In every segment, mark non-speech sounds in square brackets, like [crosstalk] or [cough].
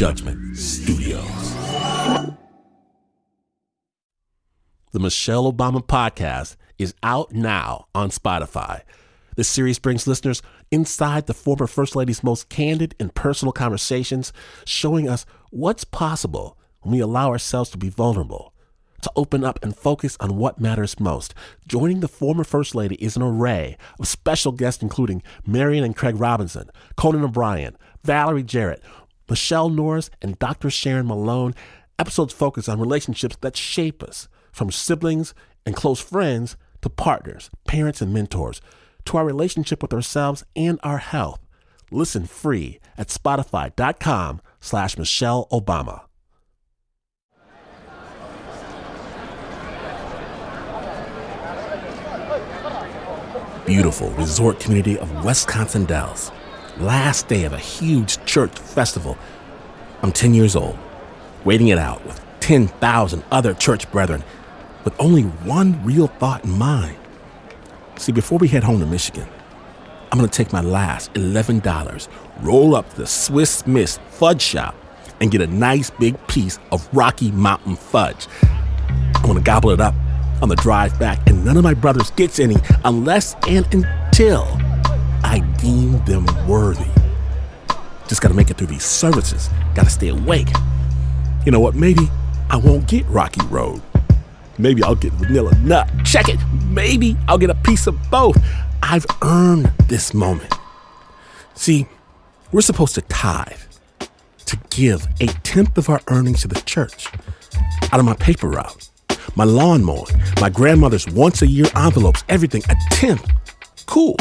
Judgment Studios. The Michelle Obama Podcast is out now on Spotify. This series brings listeners inside the former First Lady's most candid and personal conversations, showing us what's possible when we allow ourselves to be vulnerable, to open up and focus on what matters most. Joining the former First Lady is an array of special guests, including Marion and Craig Robinson, Conan O'Brien, Valerie Jarrett, Michelle Norris, and Dr. Sharon Malone. Episodes focus on relationships that shape us, from siblings and close friends to partners, parents, and mentors, to our relationship with ourselves and our health. Listen free at spotify.com slash Michelle Obama. Beautiful resort community of Wisconsin Dells. Last day of a huge church festival. I'm 10 years old, waiting it out with 10,000 other church brethren with only one real thought in mind. See, before we head home to Michigan, I'm to take my last $11, roll up to the Swiss Miss Fudge Shop, and get a nice big piece of Rocky Mountain fudge. I'm to gobble it up on the drive back, and none of my brothers gets any unless and until I deem them worthy. Just got to make it through these services. Got to stay awake. You know what? Maybe I won't get Rocky Road. Maybe I'll get Vanilla Nut. Check it. Maybe I'll get a piece of both. I've earned this moment. See, we're supposed to tithe, to give a tenth of our earnings to the church out of my paper route, my lawn mowing, my grandmother's once a year envelopes, everything, a tenth. Cool.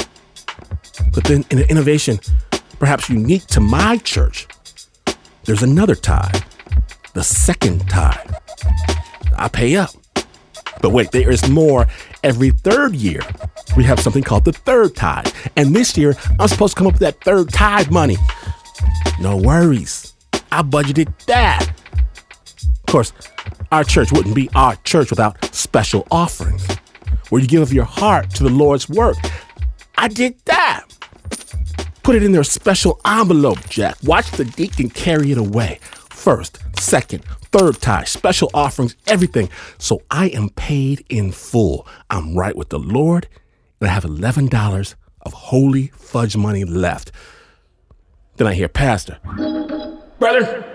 But then in an innovation perhaps unique to my church, there's another tithe, the second tithe. I pay up. But wait, there is more. Every third year, we have something called the third tithe. And this year, I'm supposed to come up with that third tithe money. No worries. I budgeted that. Of course, our church wouldn't be our church without special offerings, where you give of your heart to the Lord's work. I did that. Put it in their special envelope, Jack. Watch the deacon carry it away. First, second, third tithe, special offerings, everything. So I am paid in full. I'm right with the Lord, and I have $11 of holy fudge money left. Then I hear Pastor, Brother,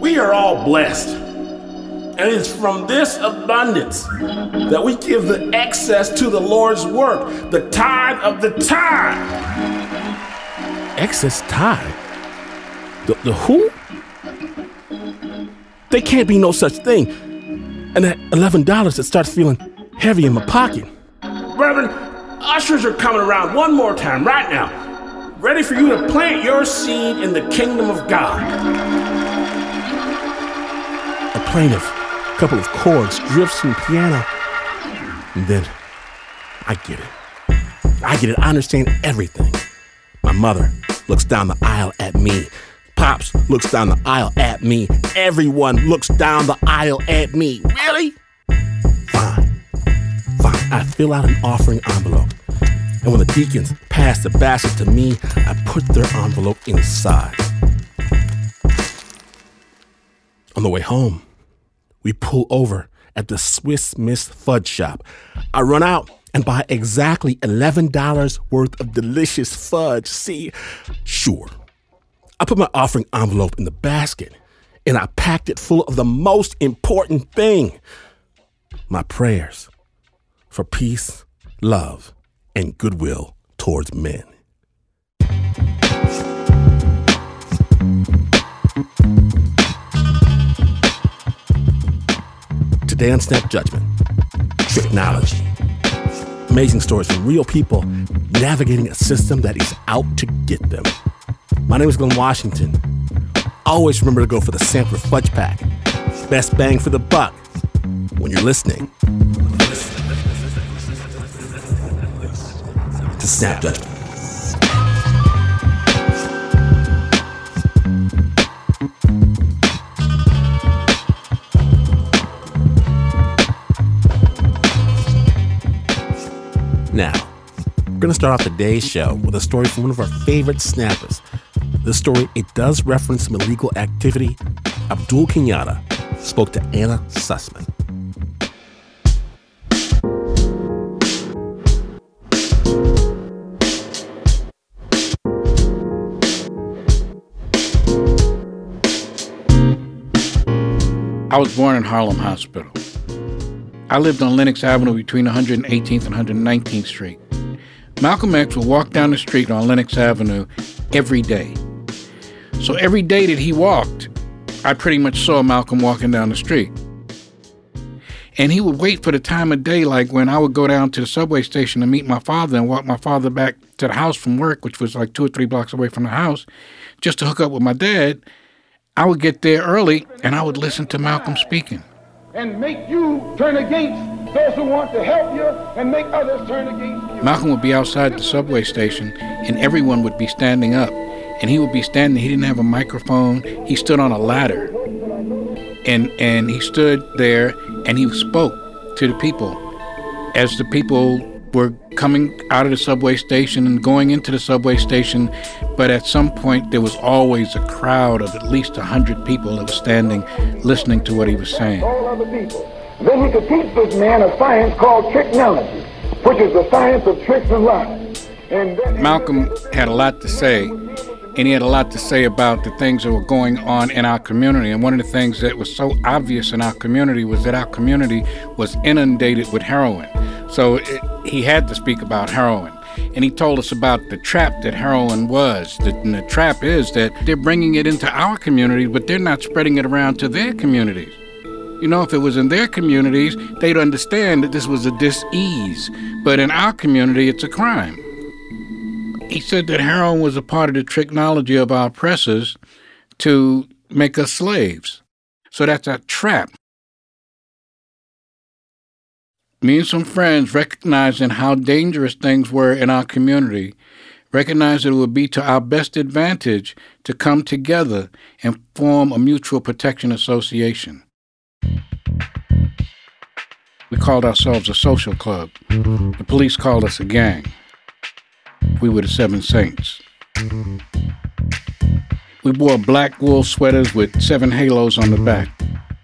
we are all blessed. And it's from this abundance that we give the excess to the Lord's work, the tithe of the tithe. Excess tithe? The, the who? There can't be no such thing. And that $11 it starts feeling heavy in my pocket. Reverend, ushers are coming around one more time right now, ready for you to plant your seed in the kingdom of God. A plaintive couple of chords drifts from the piano, and then I get it. I get it. I understand everything. My mother looks down the aisle at me. Pops looks down the aisle at me. Everyone looks down the aisle at me. Really? Fine. Fine. I fill out an offering envelope. And when the deacons pass the basket to me, I put their envelope inside. On the way home, we pull over at the Swiss Miss Fudge Shop. I run out and buy exactly $11 worth of delicious fudge. See, sure. I put my offering envelope in the basket and I packed it full of the most important thing my prayers for peace, love, and goodwill towards men. Today on Snap Judgment, tricknology. Amazing stories from real people navigating a system that is out to get them. My name is Glynn Washington. Always remember to go for the sampler fudge pack. Best bang for the buck when you're listening to Snap Judgment. Now, we're going to start off today's show with a story from one of our favorite snappers, This story, it does reference some illegal activity. Abdul Kenyatta spoke to Anna Sussman. I was born in Harlem Hospital. I lived on Lenox Avenue between 118th and 119th Street. Malcolm X would walk down the street on Lenox Avenue every day. So every day that he walked, I pretty much saw Malcolm walking down the street. And he would wait for the time of day, like when I would go down to the subway station to meet my father and walk my father back to the house from work, which was like two or three blocks away from the house, just to hook up with my dad. I would get there early and I would listen to Malcolm speaking. And make you turn against those who want to help you and make others turn against you. Malcolm would be outside the subway station and everyone would be standing up. And he would be standing, he didn't have a microphone, he stood on a ladder. And, and he stood there and he spoke to the people as the people were coming out of the subway station and going into the subway station, but at some point there was always a crowd of at least a 100 people that was standing listening to what he was saying. All other people. Then he could teach this man a science called tricknology, which is the science of tricks and lies. And Malcolm had a lot to say, and he had a lot to say about the things that were going on in our community. And one of the things that was so obvious in our community was that our community was inundated with heroin. So it, he had to speak about heroin. And he told us about the trap that heroin was. The, the trap is that they're bringing it into our community, but they're not spreading it around to their communities. You know, if it was in their communities, they'd understand that this was a dis-ease. But in our community, it's a crime. He said that heroin was a part of the technology of our oppressors to make us slaves. So that's a trap me and some friends recognizing how dangerous things were in our community, recognized that it would be to our best advantage to come together and form a mutual protection association. We called ourselves a social club. The police called us a gang. We were the Seven Saints. We wore black wool sweaters with seven halos on the back.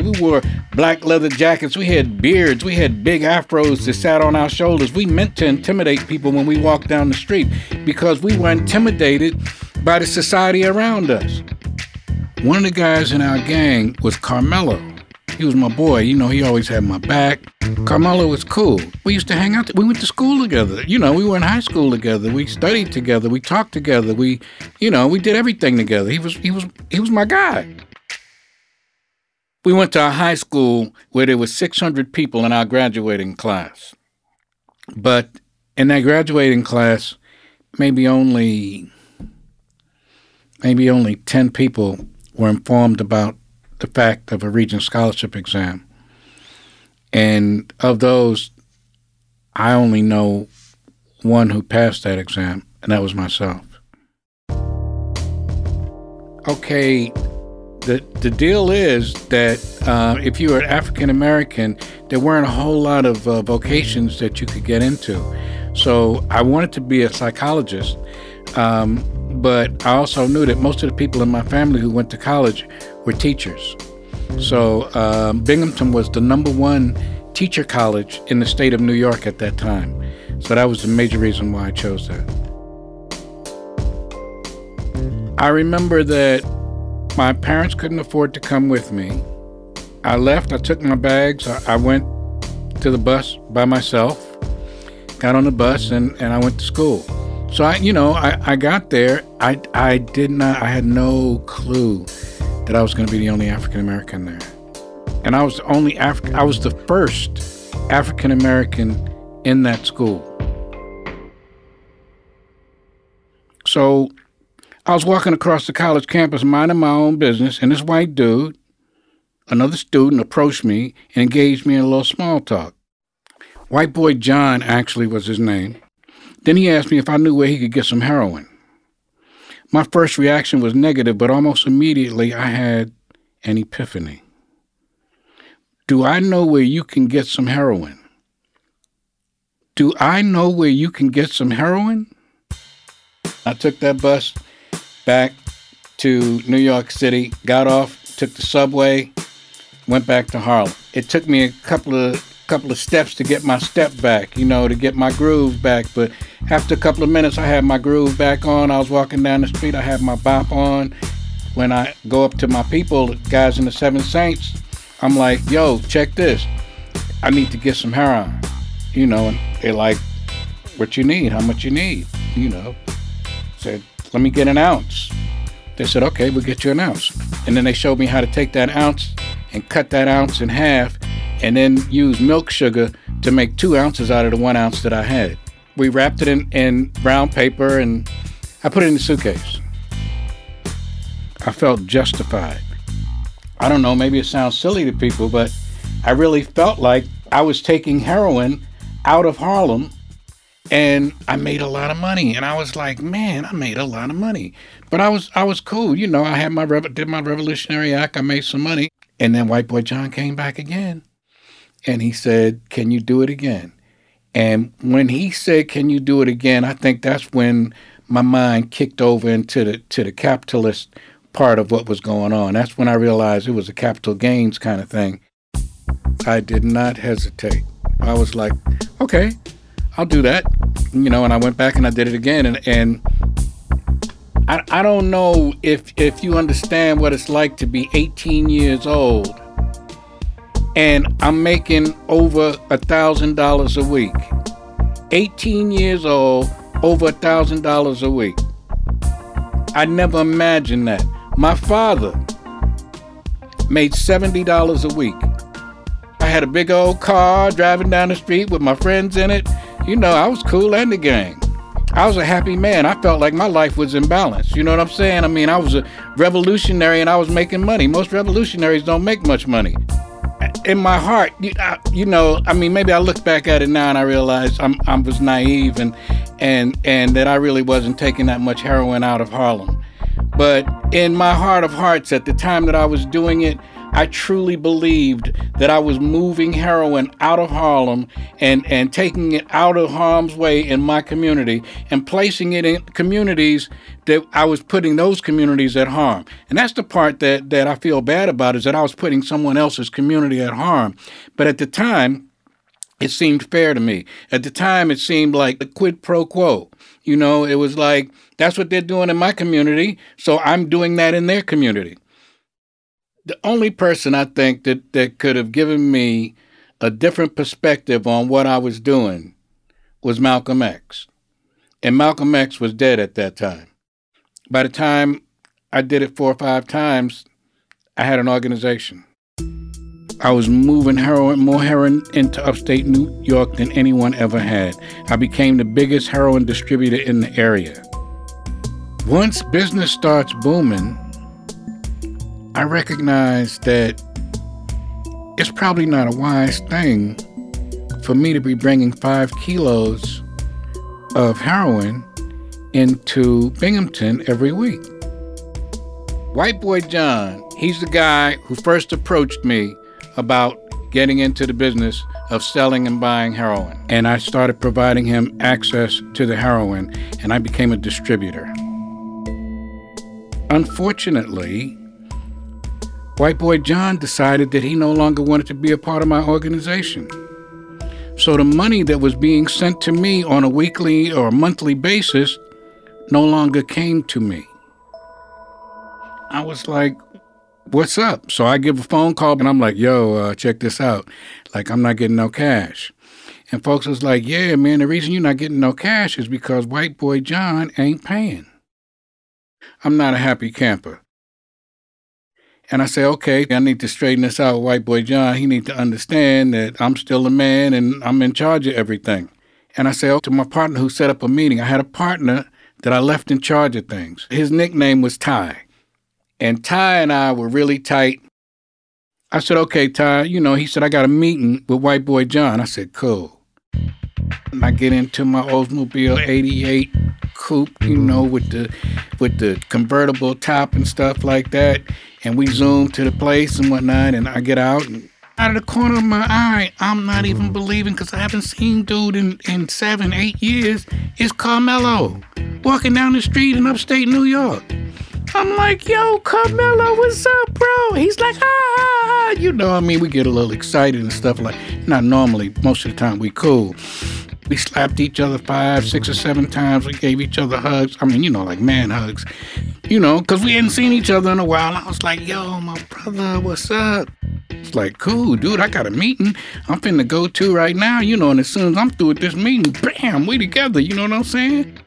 We wore black leather jackets. We had beards. We had big afros that sat on our shoulders. We meant to intimidate people when we walked down the street because we were intimidated by the society around us. One of the guys in our gang was Carmelo. He was my boy. You know, he always had my back. Carmelo was cool. We used to hang out. We went to school together. You know, we were in high school together. We studied together. We talked together. We, you know, we did everything together. He was, he was, he was my guy. We went to a high school where there were 600 people in our graduating class. But in that graduating class, maybe only maybe only 10 people were informed about the fact of a Regent scholarship exam. And of those, I only know one who passed that exam, and that was myself. Okay, the the deal is that uh, if you were African American, there weren't a whole lot of uh, vocations that you could get into. So I wanted to be a psychologist, um, but I also knew that most of the people in my family who went to college were teachers. So um, Binghamton was the number one teacher college in the state of New York at that time. So that was the major reason why I chose that. I remember that my parents couldn't afford to come with me. I left, I took my bags, I, went to the bus by myself, got on the bus, and, and I went to school. So I, you know, I, I got there. I, I did not, I had no clue that I was going to be the only African American there. And I was the only African, I was the first African American in that school. So I was walking across the college campus minding my own business, and this white dude, another student, approached me and engaged me in a little small talk. White boy John actually was his name. Then he asked me if I knew where he could get some heroin. My first reaction was negative, but almost immediately I had an epiphany. Do I know where you can get some heroin? Do I know where you can get some heroin? I took that bus back to New York City, got off, took the subway, went back to Harlem. It took me a couple of couple of steps to get my step back, you know, to get my groove back. But after a couple of minutes, I had my groove back on. I was walking down the street, I had my bop on. When I go up to my people, guys in the Seven Saints, I'm like, yo, check this. I need to get some heroin, you know, and they're like, what you need, how much you need, you know. Said, let me get an ounce. They said, okay, we'll get you an ounce. And then they showed me how to take that ounce and cut that ounce in half and then use milk sugar to make two ounces out of the one ounce that I had. We wrapped it in, in brown paper and I put it in the suitcase. I felt justified. I don't know, maybe it sounds silly to people, but I really felt like I was taking heroin out of Harlem and I made a lot of money. And I was like, man, I made a lot of money. But I was I was cool, you know. I had my did my Revolutionary Act. I made some money, and then White Boy John came back again, and he said, "Can you do it again?" And when he said, "Can you do it again?" I think that's when my mind kicked over into the to the capitalist part of what was going on. That's when I realized it was a capital gains kind of thing. I did not hesitate. I was like, okay, I'll do that. You know, and I went back and I did it again. And, and I, I don't know if, if you understand what it's like to be 18 years old and I'm making over a thousand dollars a week. 18 years old, over a thousand dollars a week. I never imagined that. My father made $70 a week. I had a big old car driving down the street with my friends in it. You know, I was cool and the gang. I was a happy man. I felt like my life was in balance. You know what I'm saying? I mean, I was a revolutionary and I was making money. Most revolutionaries don't make much money. In my heart, you, I, you know, I mean, maybe I look back at it now and I realize I'm, I was naive and and and that I really wasn't taking that much heroin out of Harlem. But in my heart of hearts, at the time that I was doing it, I truly believed that I was moving heroin out of Harlem and, and taking it out of harm's way in my community and placing it in communities that I was putting those communities at harm. And that's the part that, that I feel bad about is that I was putting someone else's community at harm. But at the time, it seemed fair to me. At the time, it seemed like a quid pro quo. You know, it was like, that's what they're doing in my community, so I'm doing that in their community the only person I think that, that could have given me a different perspective on what I was doing was Malcolm X. And Malcolm X was dead at that time. By the time I did it four or five times, I had an organization. I was moving heroin, more heroin into upstate New York than anyone ever had. I became the biggest heroin distributor in the area. Once business starts booming, I recognize that it's probably not a wise thing for me to be bringing five kilos of heroin into Binghamton every week. White Boy John, he's the guy who first approached me about getting into the business of selling and buying heroin. And I started providing him access to the heroin, and I became a distributor. Unfortunately, White Boy John decided that he no longer wanted to be a part of my organization. So the money that was being sent to me on a weekly or monthly basis no longer came to me. I was like, what's up? So I give a phone call and I'm like, yo, uh, check this out. Like, I'm not getting no cash. And folks was like, yeah, man, the reason you're not getting no cash is because white boy John ain't paying. I'm not a happy camper. And I say, okay, I need to straighten this out, white boy John. He need to understand that I'm still a man and I'm in charge of everything. And I say, oh, to my partner who set up a meeting, I had a partner that I left in charge of things. His nickname was Ty. And Ty and I were really tight. I said, okay, Ty, you know, he said, I got a meeting with white boy John. I said, cool. And I get into my Oldsmobile 88 coupe, you know, with the with the convertible top and stuff like that and we zoom to the place and whatnot, and I get out and out of the corner of my eye, I'm not even believing because I haven't seen dude in, in seven, eight years. It's Carmelo walking down the street in upstate New York. I'm like, yo, Carmelo, what's up, bro? He's like, ah, you know, I mean, we get a little excited and stuff like. Not normally, most of the time we cool. We slapped each other five, six, or seven times. We gave each other hugs. I mean, you know, like man hugs. You know, because we hadn't seen each other in a while. I was like, yo, my brother, what's up? It's like, cool, dude, I got a meeting I'm finna go to right now, you know, and as soon as I'm through with this meeting, bam, we together, you know what I'm saying?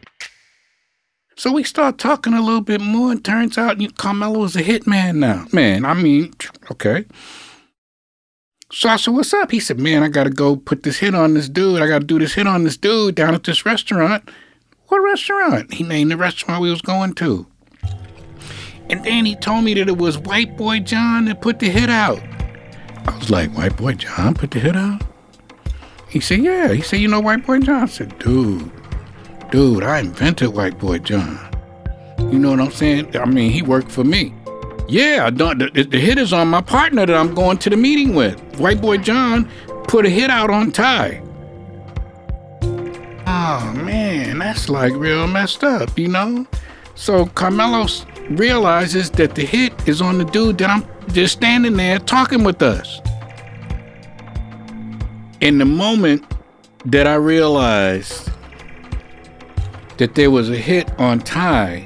So we start talking a little bit more, and turns out Carmelo is a hitman now. Man, I mean, okay. So I said, What's up? He said, Man, I gotta go put this hit on this dude. I gotta do this hit on this dude down at this restaurant. What restaurant? He named the restaurant we was going to. And then he told me that it was White Boy John that put the hit out. I was like, White Boy John put the hit out? He said, Yeah. He said, You know White Boy John? I said, Dude, dude, I invented White Boy John. You know what I'm saying? I mean, he worked for me. Yeah, the, hit is on my partner that I'm going to the meeting with. White Boy John put a hit out on Ty. Oh man, that's like real messed up, you know? So Carmelo realizes that the hit is on the dude that I'm just standing there talking with us. In the moment that I realized that there was a hit on Ty,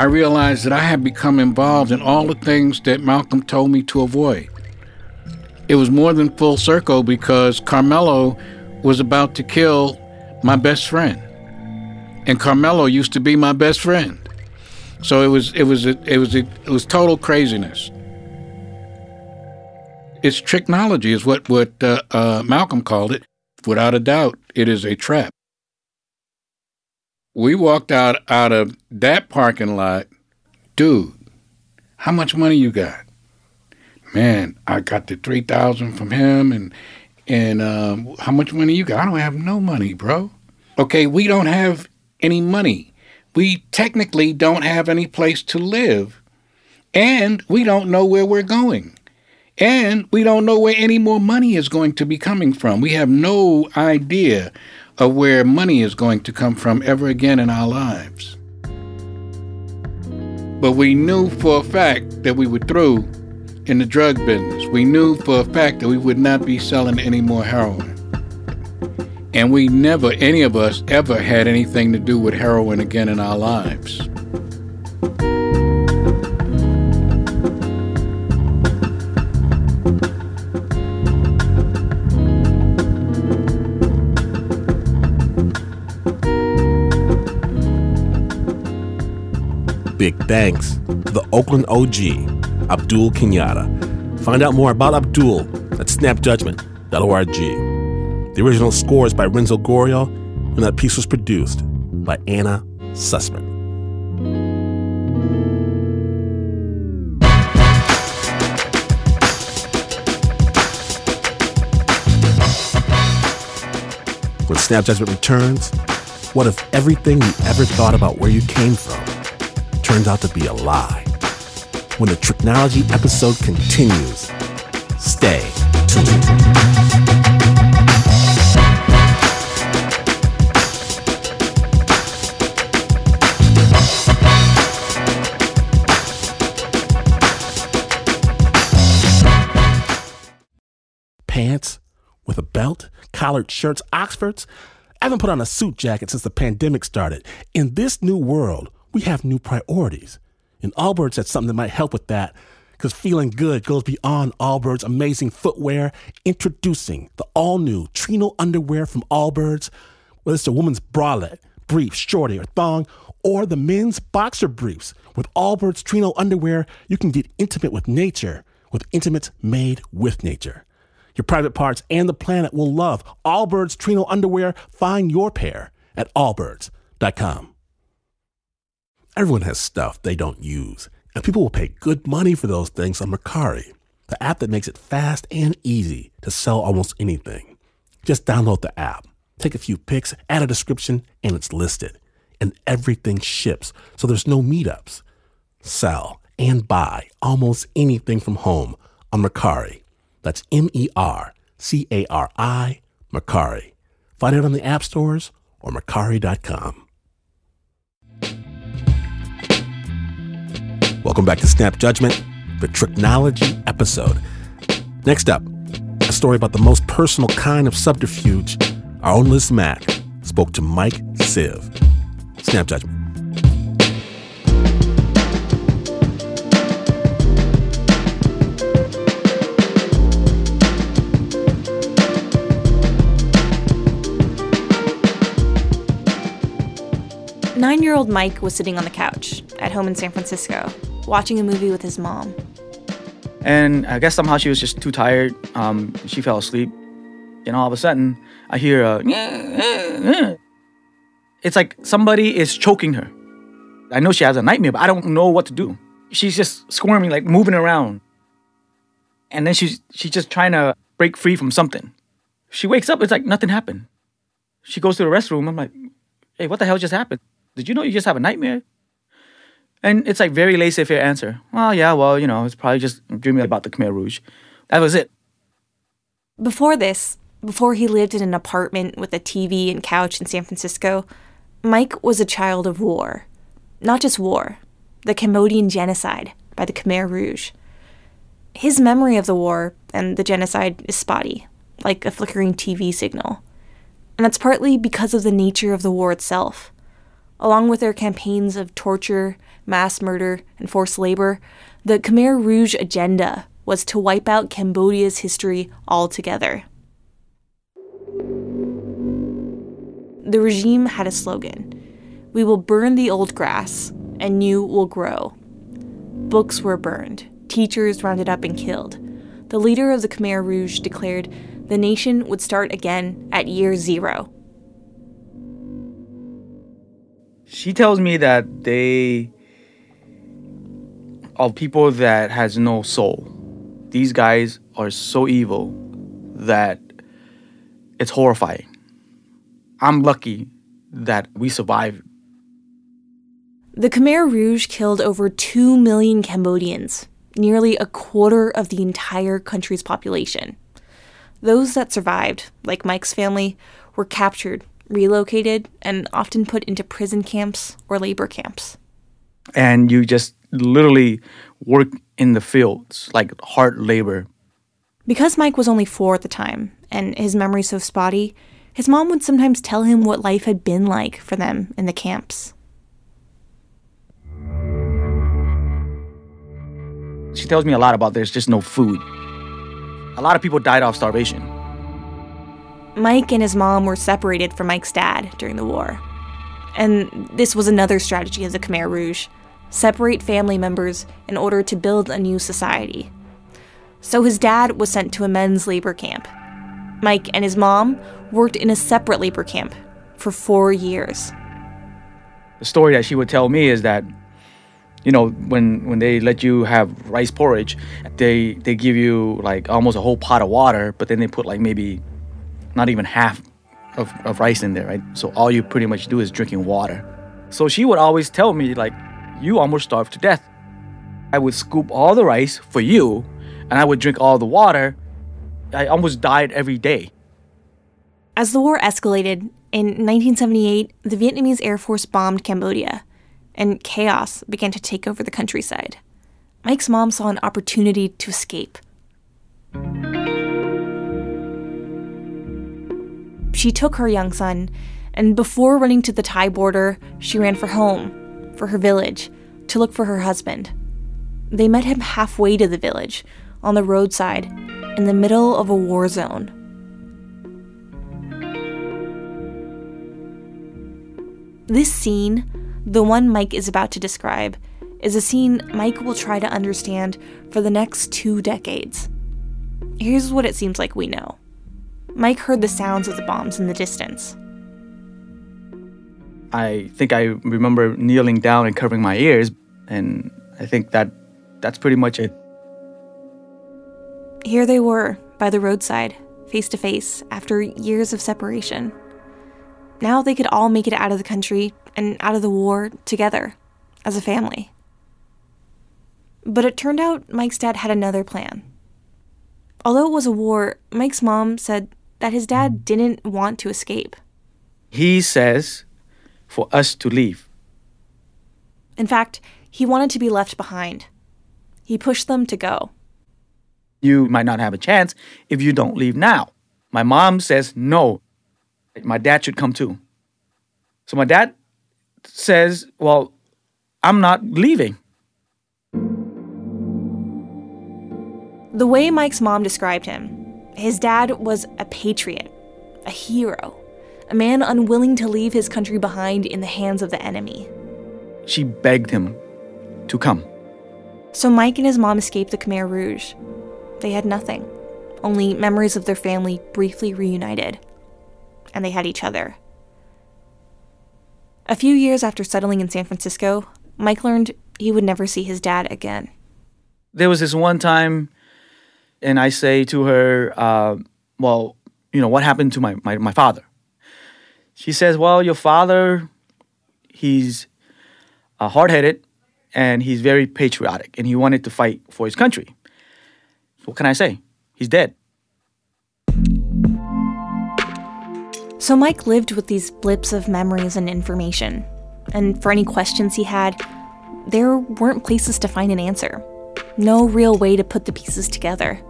I realized that I had become involved in all the things that Malcolm told me to avoid. It was more than full circle because Carmelo was about to kill my best friend. And Carmelo used to be my best friend. So it was it was it was it was total craziness. It's tricknology, is what what uh, uh, Malcolm called it. Without a doubt, it is a trap we walked out out of that parking lot, dude. How much money you got? Man, I got the three thousand from him, and and um, how much money you got? I don't have no money, bro. Okay, we don't have any money. We technically don't have any place to live, and we don't know where we're going. And we don't know where any more money is going to be coming from. We have no idea of where money is going to come from ever again in our lives. But we knew for a fact that we were through in the drug business. We knew for a fact that we would not be selling any more heroin. And we never, any of us, ever had anything to do with heroin again in our lives. Big thanks to the Oakland OG, Abdul Kenyatta. Find out more about Abdul at snapjudgment.org. The original score is by Renzo Gorio, and that piece was produced by Anna Sussman. When Snap Judgment returns, what if everything you ever thought about where you came from turns out to be a lie. When the Tricknology episode continues, stay tuned. pants with a belt, collared shirts, Oxfords. I haven't put on a suit jacket since the pandemic started. In this new world, we have new priorities. And Allbirds had something that might help with that because feeling good goes beyond Allbirds' amazing footwear. Introducing the all new Trino underwear from Allbirds, whether it's a woman's bralette, brief, shorty, or thong, or the men's boxer briefs. With Allbirds Trino underwear, you can get intimate with nature with intimates made with nature. Your private parts and the planet will love Allbirds Trino underwear. Find your pair at allbirds.com. Everyone has stuff they don't use, and people will pay good money for those things on Mercari, the app that makes it fast and easy to sell almost anything. Just download the app, take a few pics, add a description, and it's listed. And everything ships, so there's no meetups. Sell and buy almost anything from home on Mercari. That's M E R C A R I, Mercari. Find it on the app stores or Mercari.com. Welcome back to Snap Judgment, the Tricknology episode. Next up, a story about the most personal kind of subterfuge. Our own Liz Mack spoke to Mike Siv. Snap Judgment. Nine year old Mike was sitting on the couch at home in San Francisco, watching a movie with his mom. And I guess somehow she was just too tired. Um, she fell asleep. And all of a sudden, I hear a. It's like somebody is choking her. I know she has a nightmare, but I don't know what to do. She's just squirming, like moving around. And then she's she's just trying to break free from something. She wakes up, it's like nothing happened. She goes to the restroom. I'm like, hey, what the hell just happened? Did you know you just have a nightmare? And it's like very laissez-faire answer. Well, yeah, well, you know, it's probably just dreaming about the Khmer Rouge. That was it. Before this, before he lived in an apartment with a TV and couch in San Francisco, Mike was a child of war. Not just war, the Cambodian genocide by the Khmer Rouge. His memory of the war and the genocide is spotty, like a flickering TV signal. And that's partly because of the nature of the war itself. Along with their campaigns of torture, mass murder, and forced labor, the Khmer Rouge agenda was to wipe out Cambodia's history altogether. The regime had a slogan We will burn the old grass, and new will grow. Books were burned, teachers rounded up and killed. The leader of the Khmer Rouge declared the nation would start again at year zero. She tells me that they are people that has no soul. These guys are so evil that it's horrifying. I'm lucky that we survived. The Khmer Rouge killed over 2 million Cambodians, nearly a quarter of the entire country's population. Those that survived, like Mike's family, were captured, relocated, and often put into prison camps or labor camps. And you just literally work in the fields, like hard labor. Because Mike was only four at the time, and his memory so spotty, his mom would sometimes tell him what life had been like for them in the camps. She tells me a lot about there's just no food. A lot of people died off starvation. Mike and his mom were separated from Mike's dad during the war. And this was another strategy of the Khmer Rouge separate family members in order to build a new society. So his dad was sent to a men's labor camp. Mike and his mom worked in a separate labor camp for four years. The story that she would tell me is that, you know, when when they let you have rice porridge, they they give you like almost a whole pot of water, but then they put like maybe not even half of, of rice in there, right? So all you pretty much do is drinking water. So she would always tell me like, you almost starved to death. I would scoop all the rice for you, and I would drink all the water. I almost died every day. As the war escalated, in 1978, the Vietnamese Air Force bombed Cambodia, and chaos began to take over the countryside. Mike's mom saw an opportunity to escape. She took her young son, and before running to the Thai border, she ran for home, for her village, to look for her husband. They met him halfway to the village, on the roadside, in the middle of a war zone. This scene, the one Mike is about to describe, is a scene Mike will try to understand for the next two decades. Here's what it seems like we know Mike heard the sounds of the bombs in the distance. I think I remember kneeling down and covering my ears, and I think that that's pretty much it. Here they were, by the roadside, face to face, after years of separation. Now they could all make it out of the country and out of the war together, as a family. But it turned out Mike's dad had another plan. Although it was a war, Mike's mom said that his dad mm. didn't want to escape. He says for us to leave. In fact, he wanted to be left behind. He pushed them to go. You might not have a chance if you don't leave now. My mom says no. My dad should come too. So my dad says, Well, I'm not leaving. The way Mike's mom described him, his dad was a patriot, a hero, a man unwilling to leave his country behind in the hands of the enemy. She begged him to come. So Mike and his mom escaped the Khmer Rouge. They had nothing, only memories of their family briefly reunited. And they had each other. A few years after settling in San Francisco, Mike learned he would never see his dad again. There was this one time, and I say to her, uh, Well, you know, what happened to my, my, my father? She says, Well, your father, he's uh, hard headed and he's very patriotic and he wanted to fight for his country. What can I say? He's dead. So Mike lived with these blips of memories and information. And for any questions he had, there weren't places to find an answer. No real way to put the pieces together.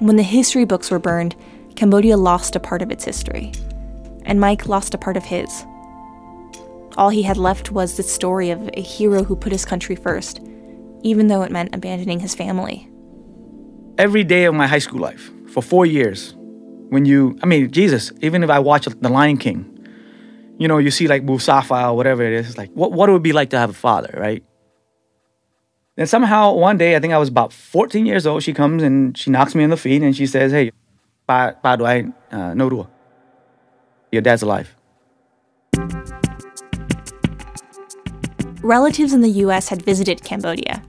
When the history books were burned, Cambodia lost a part of its history. And Mike lost a part of his. All he had left was the story of a hero who put his country first, even though it meant abandoning his family. Every day of my high school life, for four years, when you, I mean, Jesus, even if I watch The Lion King, you know, you see like Mustafa or whatever it is, it's like, what, what it would be like to have a father, right? Then somehow one day, I think I was about 14 years old, she comes and she knocks me in the feet and she says, hey, pa, pa I uh, know Your dad's alive. Relatives in the US had visited Cambodia.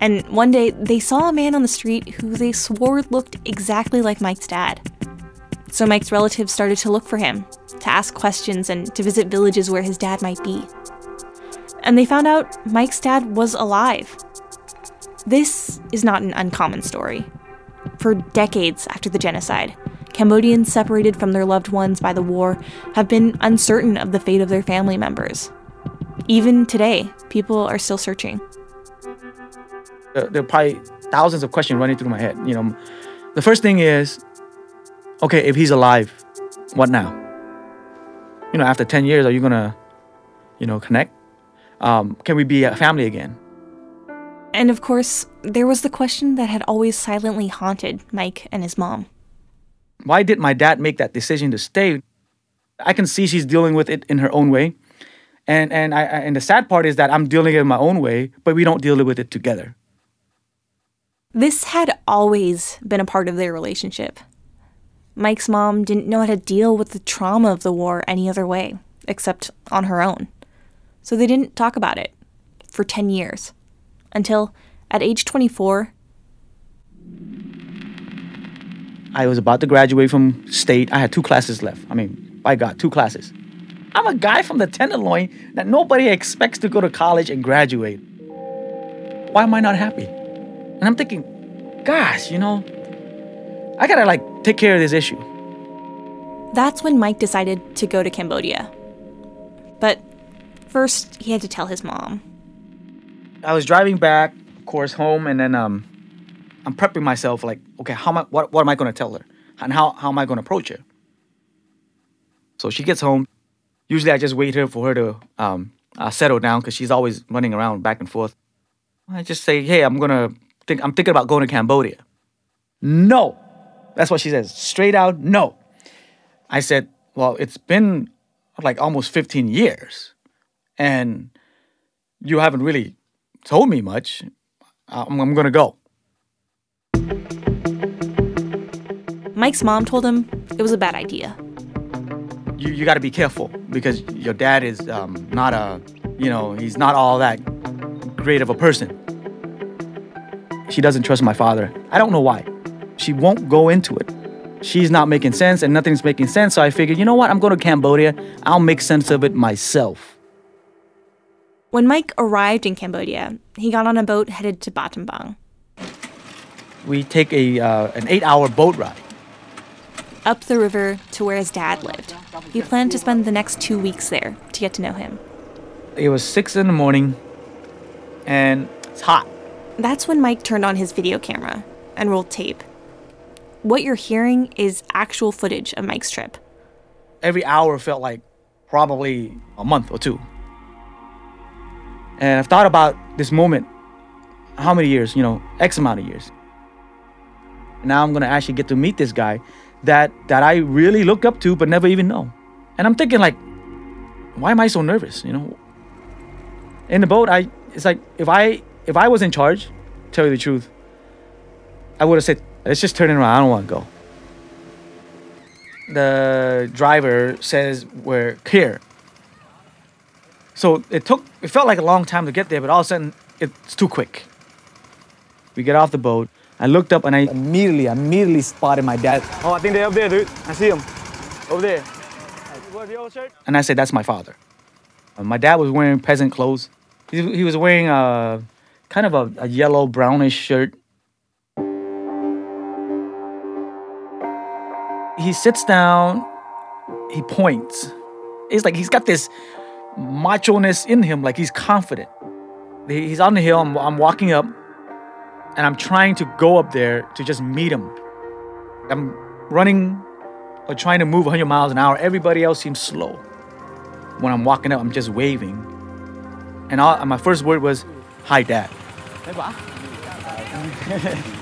And one day, they saw a man on the street who they swore looked exactly like Mike's dad. So Mike's relatives started to look for him, to ask questions, and to visit villages where his dad might be. And they found out Mike's dad was alive. This is not an uncommon story. For decades after the genocide, Cambodians separated from their loved ones by the war have been uncertain of the fate of their family members. Even today, people are still searching. There are probably thousands of questions running through my head. You know, the first thing is okay, if he's alive, what now? You know, after 10 years, are you gonna, you know, connect? Um, can we be a family again? And of course, there was the question that had always silently haunted Mike and his mom. Why did my dad make that decision to stay? I can see she's dealing with it in her own way. And and I and the sad part is that I'm dealing it in my own way, but we don't deal with it together. This had always been a part of their relationship. Mike's mom didn't know how to deal with the trauma of the war any other way, except on her own. So they didn't talk about it for 10 years. Until, at age 24, I was about to graduate from state. I had two classes left. I mean, by God, two classes. I'm a guy from the Tenderloin that nobody expects to go to college and graduate. Why am I not happy? And I'm thinking, gosh, you know, I gotta like take care of this issue. That's when Mike decided to go to Cambodia. But first, he had to tell his mom. I was driving back, of course, home, and then um, I'm prepping myself like, okay, how am I, what, what am I gonna tell her? And how, how am I gonna approach her? So she gets home. Usually I just wait here for her to um, uh, settle down because she's always running around back and forth. I just say, hey, I'm gonna think, I'm thinking about going to Cambodia. No, that's what she says. Straight out, no. I said, Well, it's been like almost 15 years, and you haven't really told me much. I'm, I'm going to go. Mike's mom told him it was a bad idea. You, you got to be careful because your dad is um, not a, you know, he's not all that great of a person. She doesn't trust my father. I don't know why she won't go into it. She's not making sense and nothing's making sense. So I figured, you know what? I'm going to Cambodia. I'll make sense of it myself. When Mike arrived in Cambodia, he got on a boat headed to Battambang. We take a uh, an eight hour boat ride up the river to where his dad lived. He planned to spend the next two weeks there to get to know him. It was six in the morning. and it's hot. That's when Mike turned on his video camera and rolled tape. What you're hearing is actual footage of Mike's trip. Every hour felt like probably a month or two. And I've thought about this moment how many years, you know, X amount of years. Now I'm gonna actually get to meet this guy that that I really look up to but never even know. And I'm thinking like, why am I so nervous? You know? In the boat, I it's like if I if I was in charge, tell you the truth, I would have said, let's just turn it around. I don't want to go. The driver says we're here. So it took it felt like a long time to get there, but all of a sudden it's too quick. We get off the boat. I looked up and I immediately, immediately spotted my dad. Oh, I think they're up there, dude. I see them. Over there. The old shirt? And I said, that's my father. Uh, my dad was wearing peasant clothes. He, he was wearing a kind of a, a yellow brownish shirt. He sits down, he points. It's like he's got this macho-ness in him, like he's confident. He's on the hill, I'm, I'm walking up, and I'm trying to go up there to just meet him. I'm running or trying to move 100 miles an hour. Everybody else seems slow. When I'm walking up, I'm just waving. And, all, and my first word was, Hi, Dad. [laughs]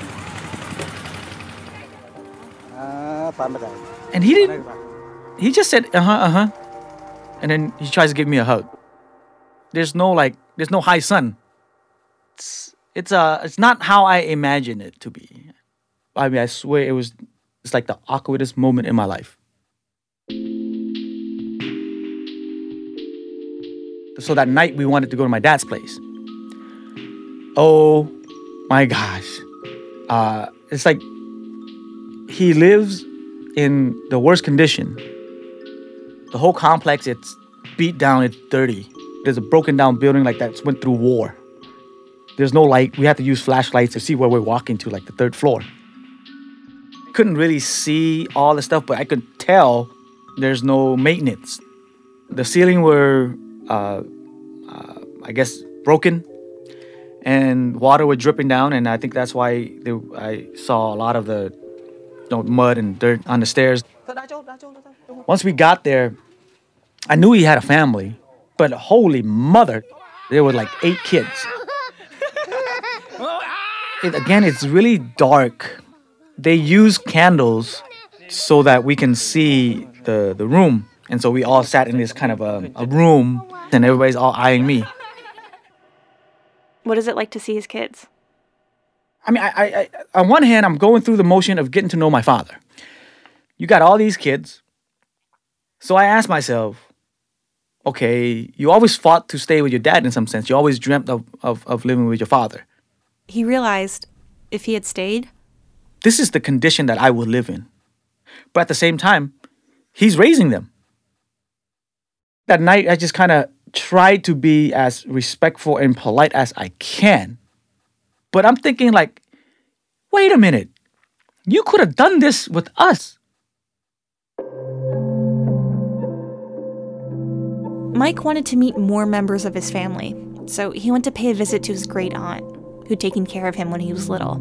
And he didn't, he just said, Uh huh, uh huh. And then he tries to give me a hug. There's no like, there's no hi, son. It's, it's, uh, it's not how I imagine it to be. I mean, I swear it was, it's like the awkwardest moment in my life. So that night we wanted to go to my dad's place. Oh my gosh. Uh, it's like he lives in the worst condition. The whole complex, it's beat down, it's dirty. There's a broken down building like that went through war. There's no light. We had to use flashlights to see where we're walking to, like the third floor. Couldn't really see all the stuff, but I could tell there's no maintenance. The ceiling were, uh, uh, I guess, broken, and water was dripping down, and I think that's why they, I saw a lot of the know, mud and dirt on the stairs. Once we got there, I knew he had a family, but holy mother, there were like eight kids. It, again, it's really dark. They use candles so that we can see the, the room. And so we all sat in this kind of a, a room, and everybody's all eyeing me. What is it like to see his kids? I mean, I, I, I, on one hand, I'm going through the motion of getting to know my father. You got all these kids. So I asked myself, okay, you always fought to stay with your dad in some sense. You always dreamt of, of, of living with your father. He realized if he had stayed, This is the condition that I will live in. But at the same time, he's raising them. That night, I just kind of tried to be as respectful and polite as I can. But I'm thinking, like, wait a minute. You could have done this with us. Mike wanted to meet more members of his family, so he went to pay a visit to his great aunt, who'd taken care of him when he was little.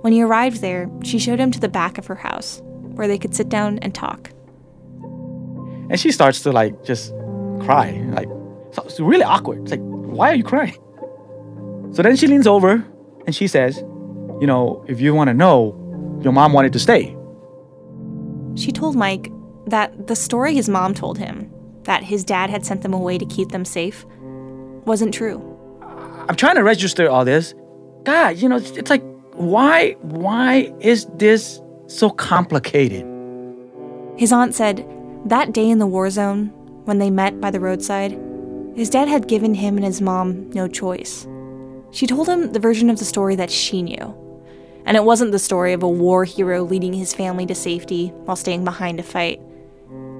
When he arrived there, she showed him to the back of her house, where they could sit down and talk. And she starts to, like, just cry. Like, so it's really awkward. It's like, why are you crying? So then she leans over and she says, You know, if you want to know, your mom wanted to stay. She told Mike that the story his mom told him, that his dad had sent them away to keep them safe, wasn't true. I'm trying to register all this. God, you know, it's, like, why, why is this so complicated? His aunt said that day in the war zone, when they met by the roadside, his dad had given him and his mom no choice. She told him the version of the story that she knew. And it wasn't the story of a war hero leading his family to safety while staying behind to fight.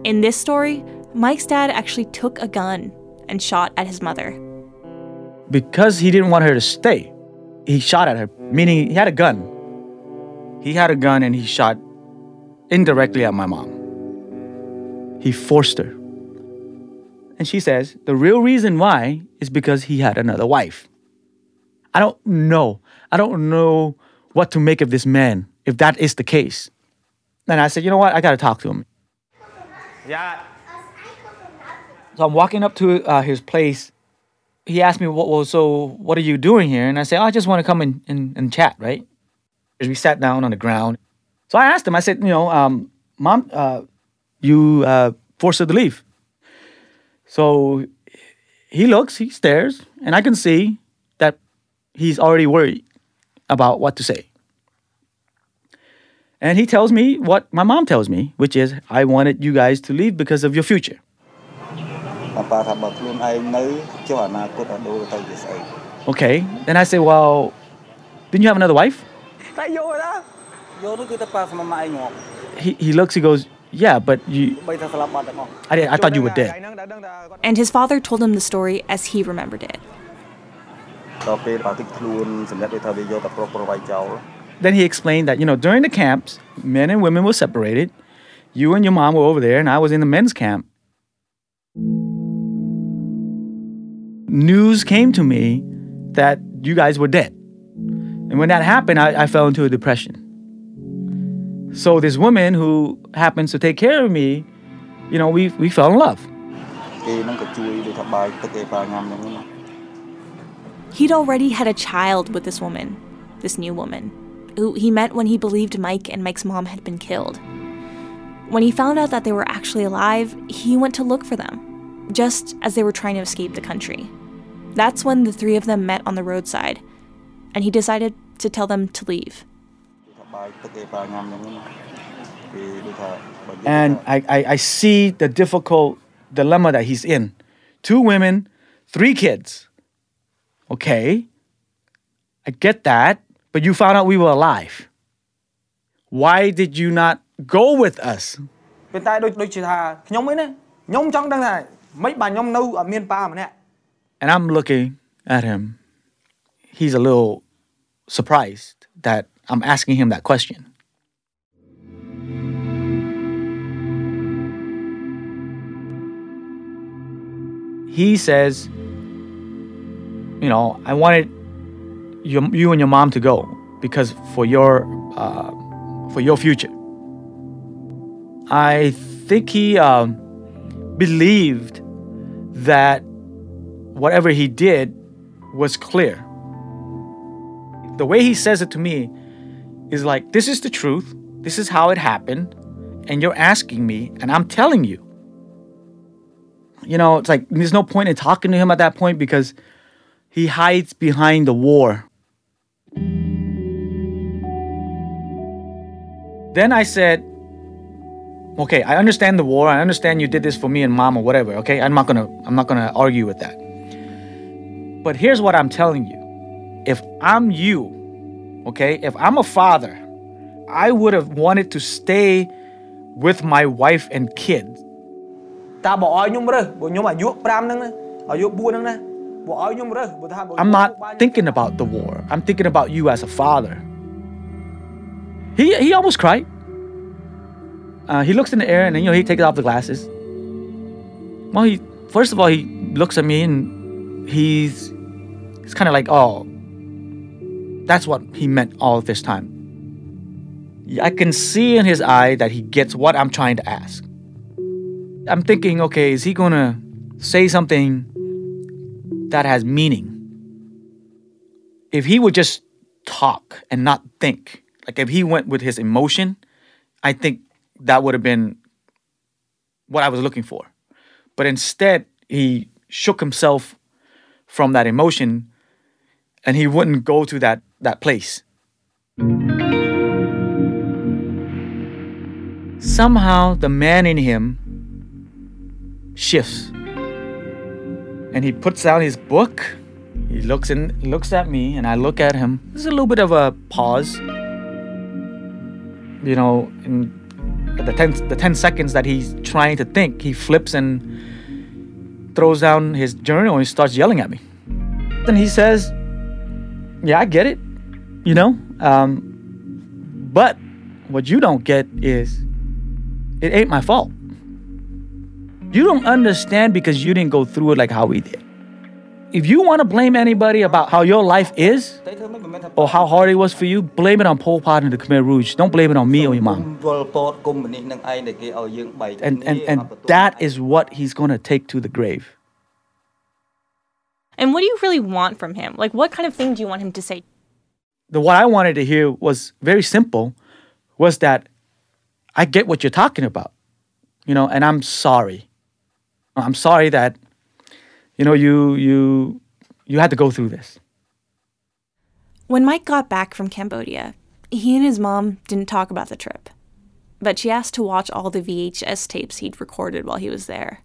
In this story, Mike's dad actually took a gun and shot at his mother. Because he didn't want her to stay, he shot at her, meaning he had a gun. He had a gun and he shot indirectly at my mom. He forced her. And she says the real reason why is because he had another wife. I don't know. I don't know what to make of this man if that is the case. And I said, you know what? I got to talk to him. Yeah. So I'm walking up to uh, his place. He asked me, well, so what are you doing here? And I said, oh, I just want to come and, and, and chat, right? As we sat down on the ground. So I asked him, I said, you know, um, mom, uh, you uh, forced her to leave. So he looks, he stares, and I can see he's already worried about what to say. And he tells me what my mom tells me, which is, I wanted you guys to leave because of your future. Okay, then I say, Well, didn't you have another wife? He, he looks, he goes, yeah, but you. I, I thought you were dead. And his father told him the story as he remembered it. Then he explained that, you know, during the camps, men and women were separated. You and your mom were over there, and I was in the men's camp. News came to me that you guys were dead. And when that happened, I, I fell into a depression. So this woman who happens to take care of me, you know, we, we fell in love. He'd already had a child with this woman, this new woman, who he met when he believed Mike and Mike's mom had been killed. When he found out that they were actually alive, he went to look for them, just as they were trying to escape the country. That's when the three of them met on the roadside, and he decided to tell them to leave. And I, I, I see the difficult dilemma that he's in. Two women, three kids Okay. I get that, but you found out we were alive. Why did you not go with us? ប៉ុន្តែដូចដូចជាថាខ្ញុំឯណាខ្ញុំចង់ដឹងថាមិនបាទខ្ញុំនៅអត់មានប៉ាម្នាក់ And I'm looking at him. He's a little surprised that I'm asking him that question. He says, you know, I wanted you, and your mom to go because for your uh, for your future. I think he um, believed that whatever he did was clear. The way he says it to me is like, this is the truth, this is how it happened, and you're asking me, and I'm telling you. You know, it's like there's no point in talking to him at that point because he hides behind the war. Then I said, okay, I understand the war. I understand you did this for me and mom or whatever. Okay, I'm not gonna, I'm not gonna argue with that. But here's what I'm telling you: if I'm you, okay, if I'm a father, I would have wanted to stay with my wife and kids. I'm not thinking about the war. I'm thinking about you as a father. He, he almost cried. Uh, he looks in the air and then, you know, he takes off the glasses. Well, he, first of all, he looks at me and he's, he's kind of like, oh, that's what he meant all this time. I can see in his eye that he gets what I'm trying to ask. I'm thinking, okay, is he gonna say something that has meaning? If he would just talk and not think, like if he went with his emotion, I think that would have been what I was looking for. But instead, he shook himself from that emotion and he wouldn't go to that, that place. Somehow, the man in him shifts and he puts down his book. He looks in, looks at me, and I look at him. There's a little bit of a pause. You know, in the ten, the 10 seconds that he's trying to think, he flips and throws down his journal and starts yelling at me. Then he says, Yeah, I get it, you know? Um, but what you don't get is it ain't my fault. You don't understand because you didn't go through it like how we did. if you want to blame anybody about how your life is or how hard it was for you, blame it on Pol Pot and the Khmer Rouge. Don't blame it on me or your mom. And, and, and that is what he's going to take to the grave. And what do you really want from him? Like, what kind of thing do you want him to say? The what I wanted to hear was very simple, was that I get what you're talking about, you know, and I'm sorry. I'm sorry that, you know, you you you had to go through this. When Mike got back from Cambodia, he and his mom didn't talk about the trip, but she asked to watch all the VHS tapes he'd recorded while he was there.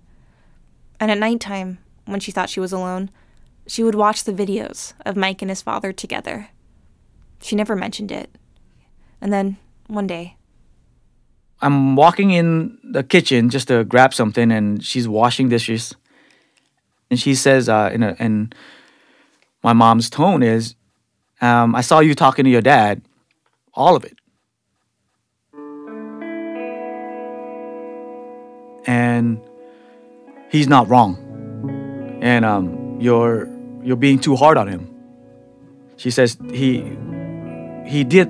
And at nighttime, when she thought she was alone, she would watch the videos of Mike and his father together. She never mentioned it. And then, one day, I'm walking in the kitchen just to grab something, and she's washing dishes. And she says, uh, in, a, in my mom's tone is, um, I saw you talking to your dad, all of it. And he's not wrong. And um, you're you're being too hard on him. She says he he did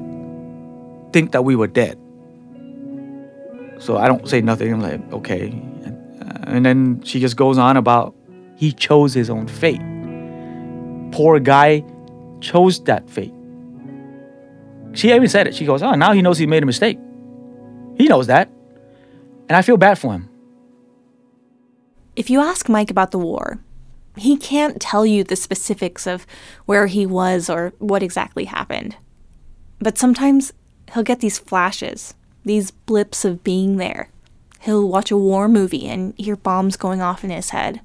think that we were dead. So I don't say nothing. I'm like, okay. And then she just goes on about he chose his own fate. Poor guy chose that fate. She even said it. She goes, oh, now he knows he made a mistake. He knows that. And I feel bad for him. If you ask Mike about the war, he can't tell you the specifics of where he was or what exactly happened. But sometimes he'll get these flashes, these blips of being there. He'll watch a war movie and hear bombs going off in his head.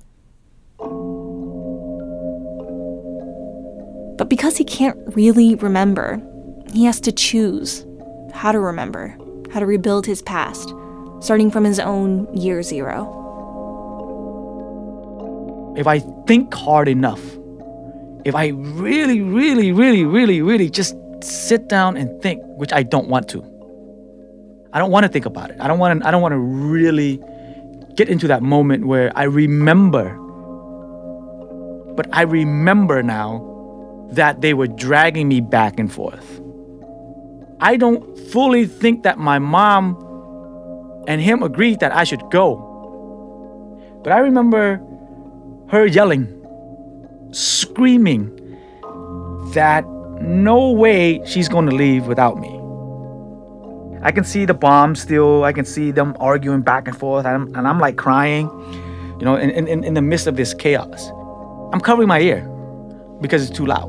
But because he can't really remember, he has to choose how to remember, how to rebuild his past, starting from his own year zero. If I think hard enough, if I really, really, really, really, really just sit down and think, which I don't want to. I don't want to think about it. I don't want to I don't want to really get into that moment where I remember but I remember now that they were dragging me back and forth. I don't fully think that my mom and him agreed that I should go. But I remember her yelling, screaming that no way she's going to leave without me. I can see the bombs still, I can see them arguing back and forth, and I'm, and I'm like crying, you know, in, in, in the midst of this chaos. I'm covering my ear because it's too loud.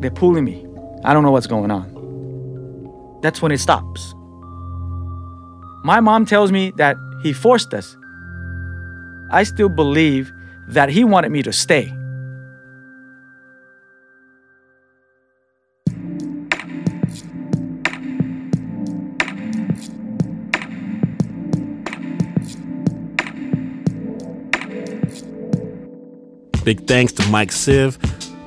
They're pulling me. I don't know what's going on. That's when it stops. My mom tells me that he forced us. I still believe that he wanted me to stay. Big thanks to Mike Siv.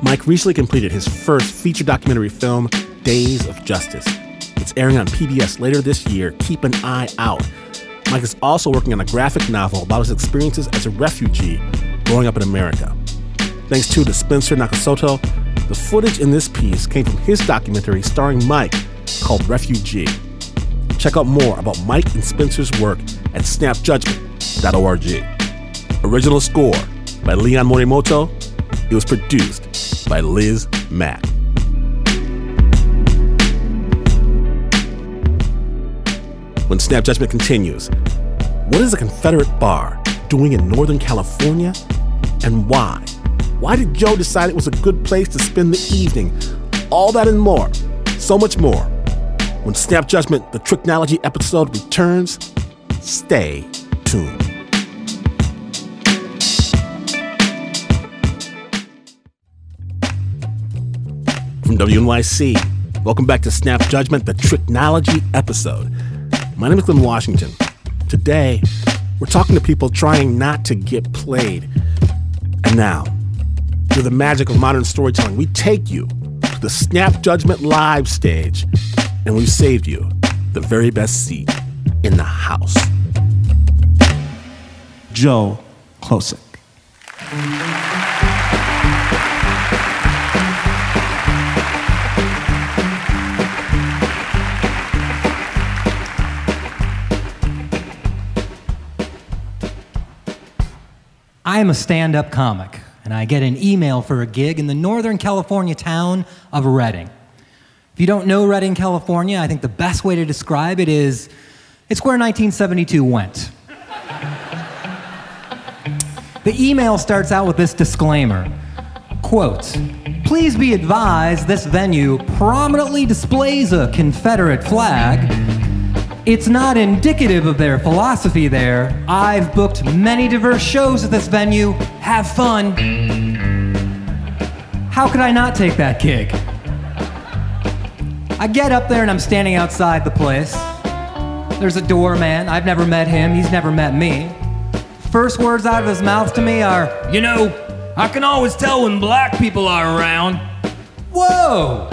Mike recently completed his first feature documentary film, Days of Justice. It's airing on PBS later this year. Keep an eye out. Mike is also working on a graphic novel about his experiences as a refugee growing up in America. Thanks too to Spencer Nakasako. The footage in this piece came from his documentary starring Mike called Refugee. Check out more about Mike and Spencer's work at snapjudgment.org. Original score by Leon Morimoto. It was produced by Liz Mack. When Snap Judgment continues, what is a Confederate bar doing in Northern California and why? Why did Joe decide it was a good place to spend the evening? All that and more, so much more. When Snap Judgment, the Tricknology episode returns, stay tuned. From WNYC, welcome back to Snap Judgment, the Tricknology episode. My name is Glynn Washington. Today, we're talking to people trying not to get played. And now, through the magic of modern storytelling, we take you to the Snap Judgment live stage, and we've saved you the very best seat in the house. Joe Klocek. I am a stand up comic, and I get an email for a gig in the Northern California town of Redding. If you don't know Redding, California, I think the best way to describe it is it's where 1972 went. the email starts out with this disclaimer quote, Please be advised this venue prominently displays a Confederate flag. It's not indicative of their philosophy there. I've booked many diverse shows at this venue. Have fun. How could I not take that gig? I get up there and I'm standing outside the place. There's a doorman. I've never met him, he's never met me. First words out of his mouth to me are, You know, I can always tell when black people are around. Whoa!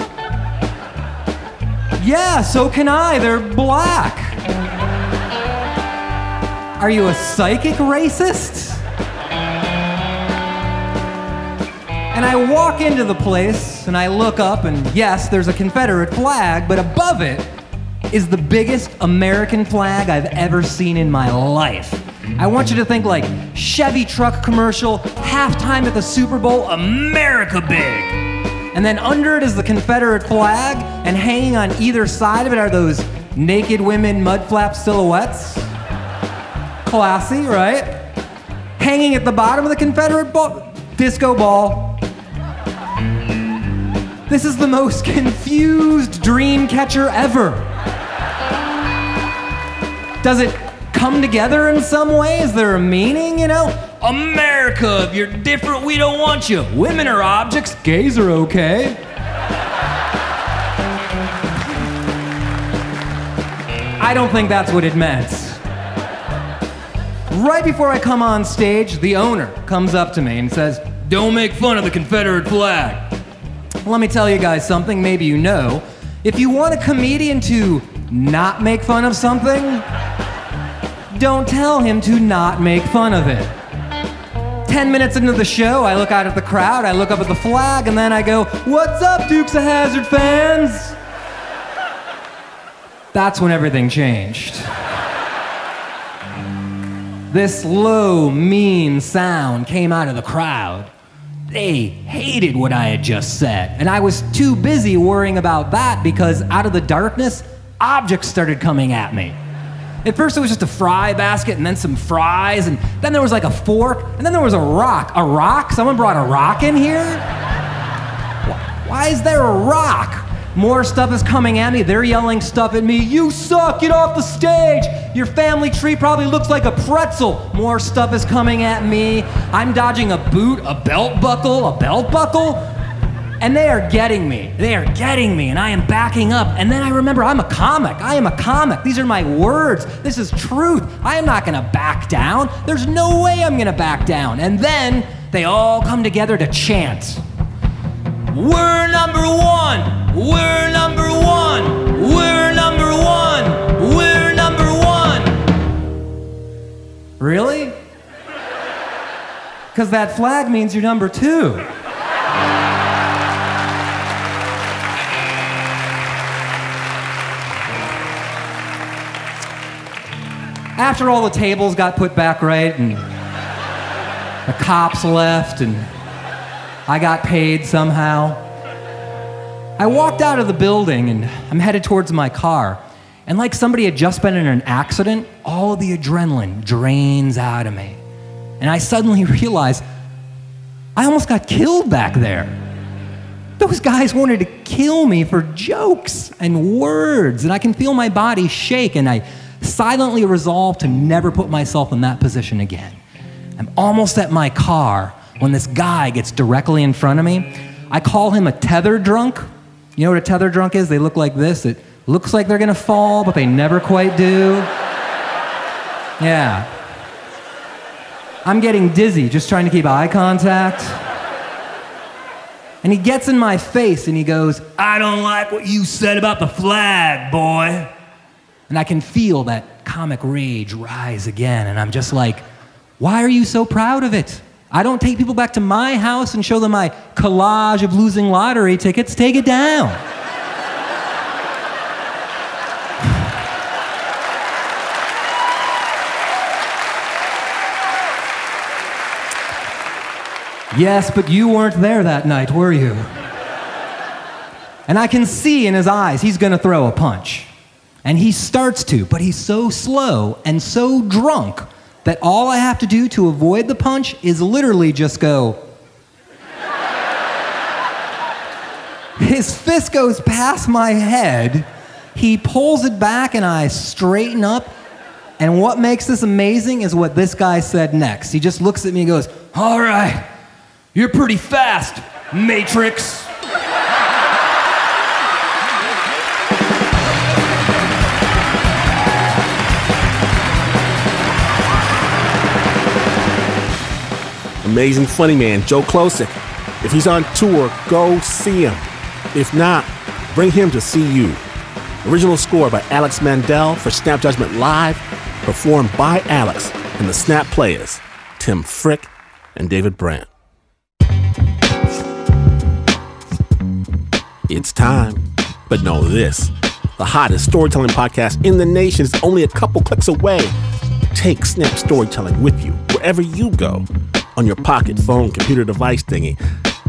Yeah, so can I. They're black. Are you a psychic racist? And I walk into the place and I look up, and yes, there's a Confederate flag, but above it is the biggest American flag I've ever seen in my life. I want you to think like Chevy truck commercial, halftime at the Super Bowl, America big. And then under it is the Confederate flag, and hanging on either side of it are those naked women mud flap silhouettes. Classy, right? Hanging at the bottom of the Confederate ball, disco ball, this is the most [laughs] confused dream catcher ever. Does it come together in some way? Is there a meaning, you know? America, if you're different, we don't want you. Women are objects, gays are okay. I don't think that's what it meant. Right before I come on stage, the owner comes up to me and says, Don't make fun of the Confederate flag. Let me tell you guys something, maybe you know. If you want a comedian to not make fun of something, don't tell him to not make fun of it. Ten minutes into the show, I look out at the crowd, I look up at the flag, and then I go, What's up, Dukes of Hazzard fans? That's when everything changed. This low, mean sound came out of the crowd. They hated what I had just said. And I was too busy worrying about that because out of the darkness, objects started coming at me. At first, it was just a fry basket and then some fries, and then there was like a fork, and then there was a rock. A rock? Someone brought a rock in here? Why is there a rock? More stuff is coming at me. They're yelling stuff at me. You suck, get off the stage. Your family tree probably looks like a pretzel. More stuff is coming at me. I'm dodging a boot, a belt buckle, a belt buckle. And they are getting me. They are getting me, and I am backing up. And then I remember I'm a comic. I am a comic. These are my words. This is truth. I am not gonna back down. There's no way I'm gonna back down. And then they all come together to chant. We're number one. We're number one. We're number one. We're number one. Really? Because that flag means you're number two. After all the tables got put back right and the cops left and I got paid somehow. I walked out of the building and I'm headed towards my car. And like somebody had just been in an accident, all of the adrenaline drains out of me. And I suddenly [laughs] realize I almost got killed back there. Those guys wanted to kill me for jokes and words, and I can feel my body shake, and I silently resolve to never put myself in that position again. I'm almost at my car when this guy gets directly in front of me. I call him a tether drunk. You know what a tether drunk is? They look like this. It looks like they're gonna fall, but they never quite do. Yeah. I'm getting dizzy just trying to keep eye contact. And he gets in my face and he goes, I don't like what you said about the flag, boy. And I can feel that comic rage rise again. And I'm just like, why are you so proud of it? I don't take people back to my house and show them my collage of losing lottery tickets. Take it down. Yes, but you weren't there that night, were you? And I can see in his eyes he's gonna throw a punch. And he starts to, but he's so slow and so drunk that all I have to do to avoid the punch is literally just go. His fist goes past my head. He pulls it back and I straighten up. And what makes this amazing is what this guy said next. He just looks at me and goes, All right, you're pretty fast, Matrix. Amazing funny man, Joe Klocek. If he's on tour, go see him. If not, bring him to see you. Original score by Alex Mandel for Snap Judgment Live, performed by Alex and the Snap Players, Tim Frick and David Brandt. It's time. But know this the hottest storytelling podcast in the nation is only a couple clicks away. Take Snap Storytelling with you wherever you go on your pocket, phone, computer device thingy.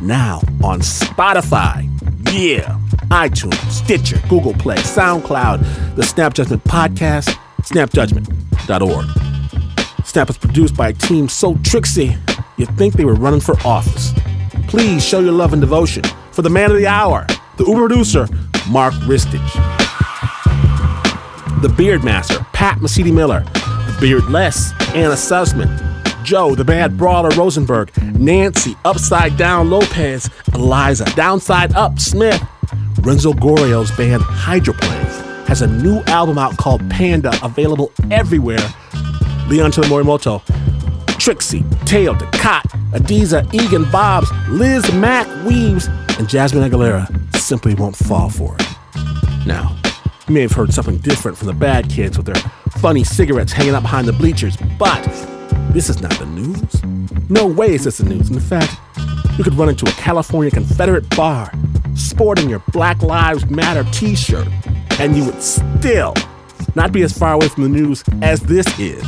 Now on Spotify. Yeah. iTunes, Stitcher, Google Play, SoundCloud, the Snap Judgment Podcast, snapjudgment.org. Snap is produced by a team so tricksy, you'd think they were running for office. Please show your love and devotion for the man of the hour, the Uber producer, Mark Ristich. The Beard Master, Pat Mesiti Miller. Beardless, Anna Sussman. Joe, the bad brawler Rosenberg, Nancy, Upside Down Lopez, Eliza, Downside Up Smith. Renzo Gorrio's band Hydroplanes has a new album out called Panda, available everywhere. Leon to the Morimoto, Trixie, Tail, Ducat, Adizah, Eghan, Bobs, Liz, Mack, Weaves, and Jasmine Aguilera simply won't fall for it. Now, you may have heard something different from the bad kids with their funny cigarettes hanging out behind the bleachers, but this is not the news. No way is this the news. In fact, you could run into a California Confederate bar sporting your Black Lives Matter t shirt, and you would still not be as far away from the news as this is.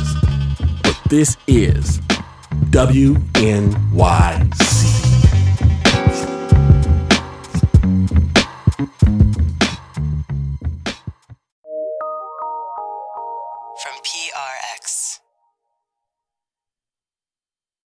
But this is WNYC.